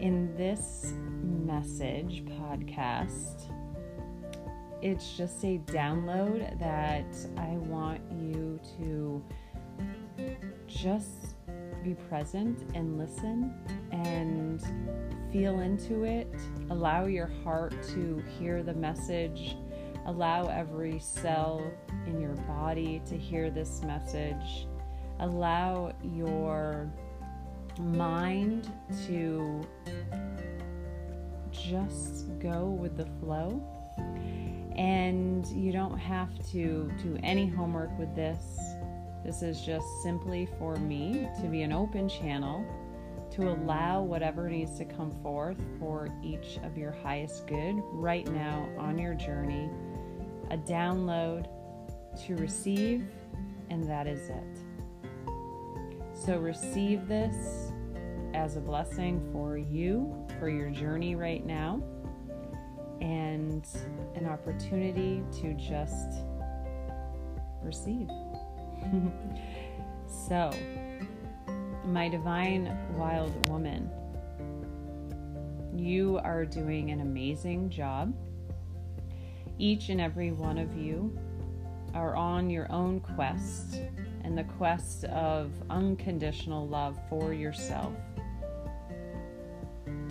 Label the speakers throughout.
Speaker 1: in this message podcast, it's just a download that I want you to just be present and listen and feel into it. Allow your heart to hear the message. Allow every cell in your body to hear this message. Allow your mind to just go with the flow. And you don't have to do any homework with this. This is just simply for me to be an open channel to allow whatever needs to come forth for each of your highest good right now on your journey. A download to receive, and that is it. So receive this as a blessing for you, for your journey right now, and an opportunity to just receive. so, my divine wild woman, you are doing an amazing job. Each and every one of you are on your own quest and the quest of unconditional love for yourself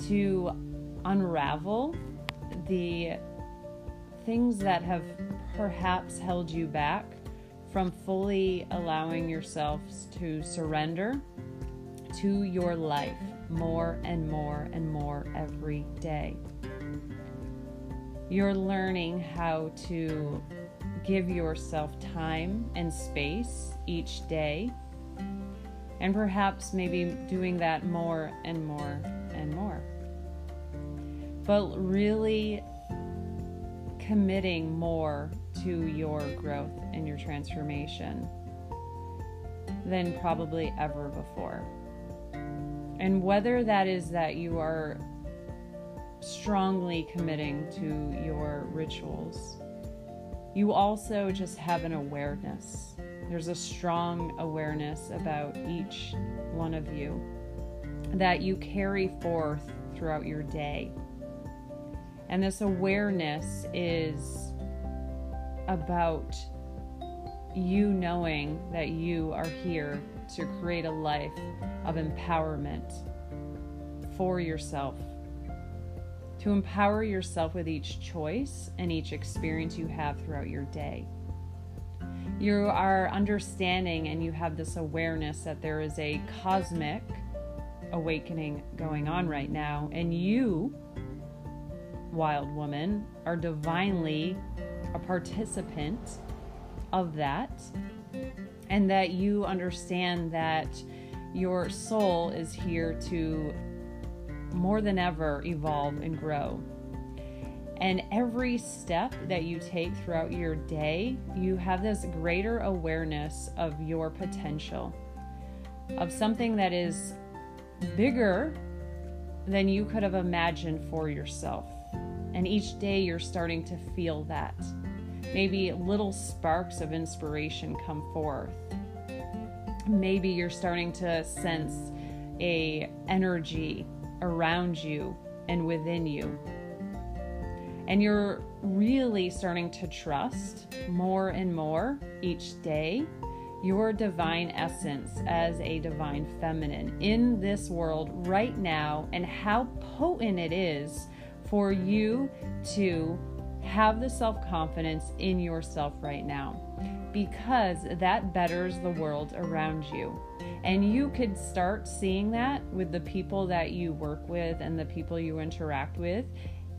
Speaker 1: to unravel the things that have perhaps held you back from fully allowing yourselves to surrender to your life more and more and more every day. You're learning how to give yourself time and space each day, and perhaps maybe doing that more and more. But really committing more to your growth and your transformation than probably ever before. And whether that is that you are strongly committing to your rituals, you also just have an awareness. There's a strong awareness about each one of you that you carry forth throughout your day. And this awareness is about you knowing that you are here to create a life of empowerment for yourself. To empower yourself with each choice and each experience you have throughout your day. You are understanding and you have this awareness that there is a cosmic awakening going on right now, and you, wild woman, are divinely a participant of that, and that you understand that your soul is here to more than ever evolve and grow. And every step that you take throughout your day, you have this greater awareness of your potential, of something that is bigger than you could have imagined for yourself. And each day you're starting to feel that. Maybe little sparks of inspiration come forth. Maybe you're starting to sense a energy around you and within you. And you're really starting to trust more and more each day your divine essence as a divine feminine in this world right now and how potent it is for you to have the self confidence in yourself right now because that betters the world around you. And you could start seeing that with the people that you work with and the people you interact with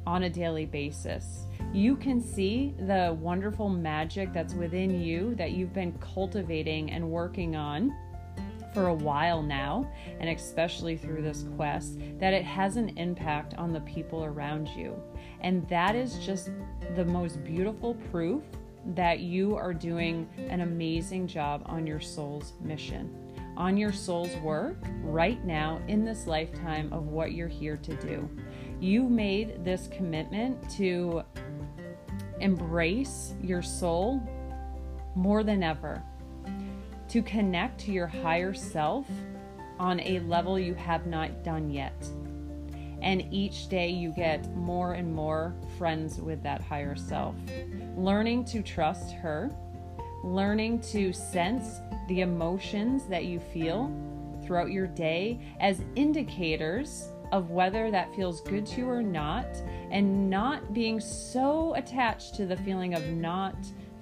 Speaker 1: on a daily basis. You can see the wonderful magic that's within you that you've been cultivating and working on for a while now, and especially through this quest, that it has an impact on the people around you. And that is just the most beautiful proof that you are doing an amazing job on your soul's mission, on your soul's work right now in this lifetime of what you're here to do. You made this commitment to embrace your soul more than ever, to connect to your higher self on a level you have not done yet. And each day you get more and more friends with that higher self. Learning to trust her, learning to sense the emotions that you feel throughout your day as indicators of whether that feels good to you or not, and not being so attached to the feeling of not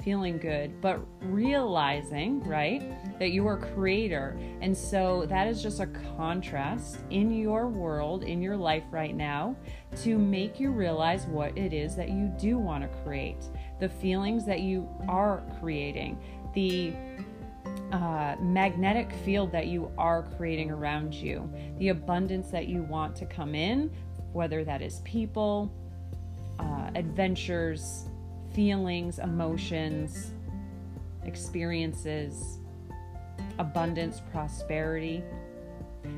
Speaker 1: feeling good, but realizing, right, that you are creator. And so that is just a contrast in your world, in your life right now, to make you realize what it is that you do want to create, the feelings that you are creating, the uh, magnetic field that you are creating around you, the abundance that you want to come in, whether that is people, uh, adventures, feelings, emotions, experiences, abundance, prosperity.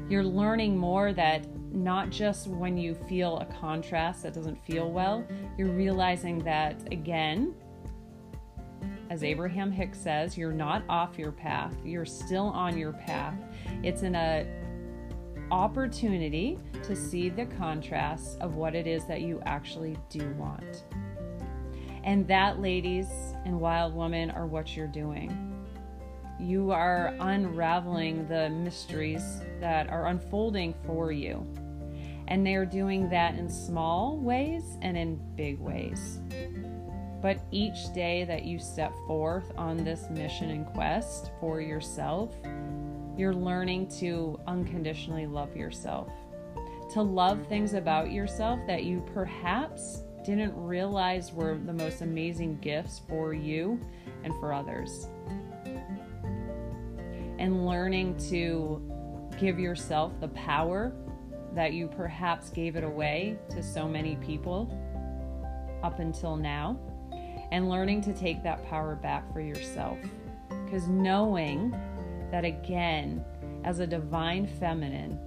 Speaker 1: You're learning more that not just when you feel a contrast that doesn't feel well, you're realizing that again, as Abraham Hicks says, you're not off your path. You're still on your path. It's an a opportunity to see the contrast of what it is that you actually do want. And that, ladies and wild women, are what you're doing. You are unraveling the mysteries that are unfolding for you. And they are doing that in small ways and in big ways. But each day that you step forth on this mission and quest for yourself, you're learning to unconditionally love yourself, to love things about yourself that you perhaps didn't realize were the most amazing gifts for you and for others. And learning to give yourself the power that you perhaps gave it away to so many people up until now and learning to take that power back for yourself. Because knowing that, again, as a divine feminine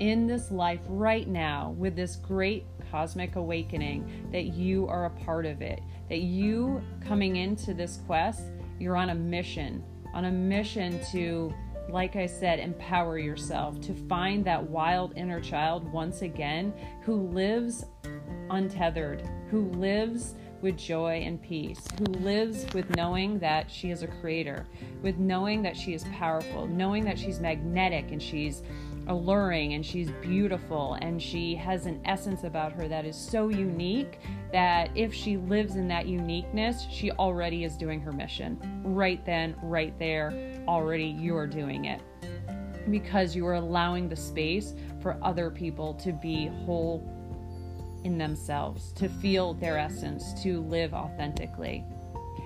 Speaker 1: in this life right now, with this great cosmic awakening, that you are a part of it, that you coming into this quest, you're on a mission, on a mission to like I said, empower yourself to find that wild inner child once again who lives untethered, who lives with joy and peace, who lives with knowing that she is a creator, with knowing that she is powerful, knowing that she's magnetic and she's alluring and she's beautiful and she has an essence about her that is so unique that if she lives in that uniqueness, she already is doing her mission. Right then, right there, already you're doing it because you are allowing the space for other people to be whole in themselves, to feel their essence, to live authentically.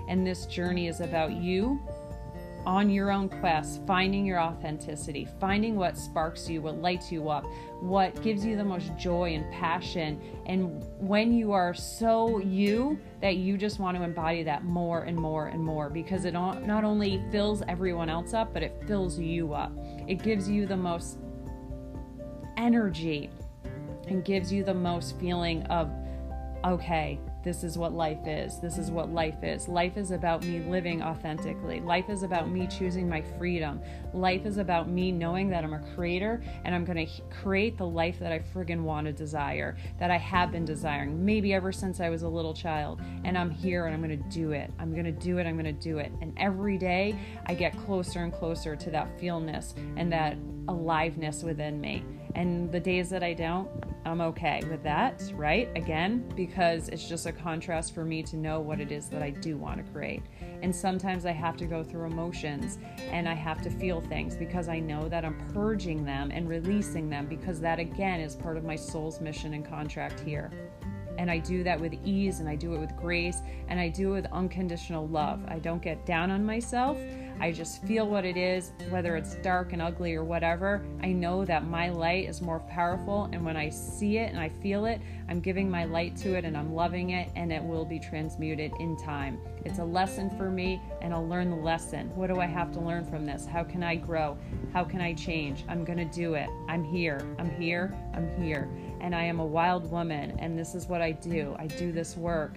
Speaker 1: And this journey is about you on your own quest, finding your authenticity, finding what sparks you, what lights you up, what gives you the most joy and passion. And when you are so you that you just want to embody that more and more and more because it not only fills everyone else up, but it fills you up. It gives you the most energy and gives you the most feeling of, okay, this is what life is. This is what life is. Life is about me living authentically. Life is about me choosing my freedom. Life is about me knowing that I'm a creator and I'm going to create the life that I friggin' want to desire, that I have been desiring, maybe ever since I was a little child. And I'm here and I'm going to do it. I'm going to do it. I'm going to do it. And every day I get closer and closer to that feelness and that aliveness within me. And the days that I don't, I'm okay with that, right? Again, because it's just a contrast for me to know what it is that I do want to create. And sometimes I have to go through emotions and I have to feel things because I know that I'm purging them and releasing them because that, again, is part of my soul's mission and contract here. And I do that with ease and I do it with grace and I do it with unconditional love. I don't get down on myself. I just feel what it is, whether it's dark and ugly or whatever. I know that my light is more powerful. And when I see it and I feel it, I'm giving my light to it and I'm loving it and it will be transmuted in time. It's a lesson for me and I'll learn the lesson. What do I have to learn from this? How can I grow? How can I change? I'm going to do it. I'm here. I'm here. I'm here and I am a wild woman, and this is what I do. I do this work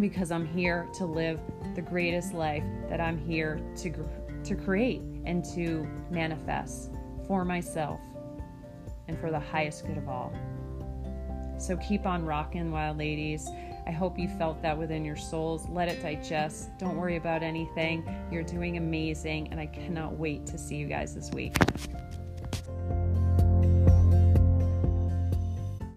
Speaker 1: because I'm here to live the greatest life that I'm here to, to create and to manifest for myself and for the highest good of all. So keep on rocking, wild ladies. I hope you felt that within your souls. Let it digest. Don't worry about anything. You're doing amazing, and I cannot wait to see you guys this week.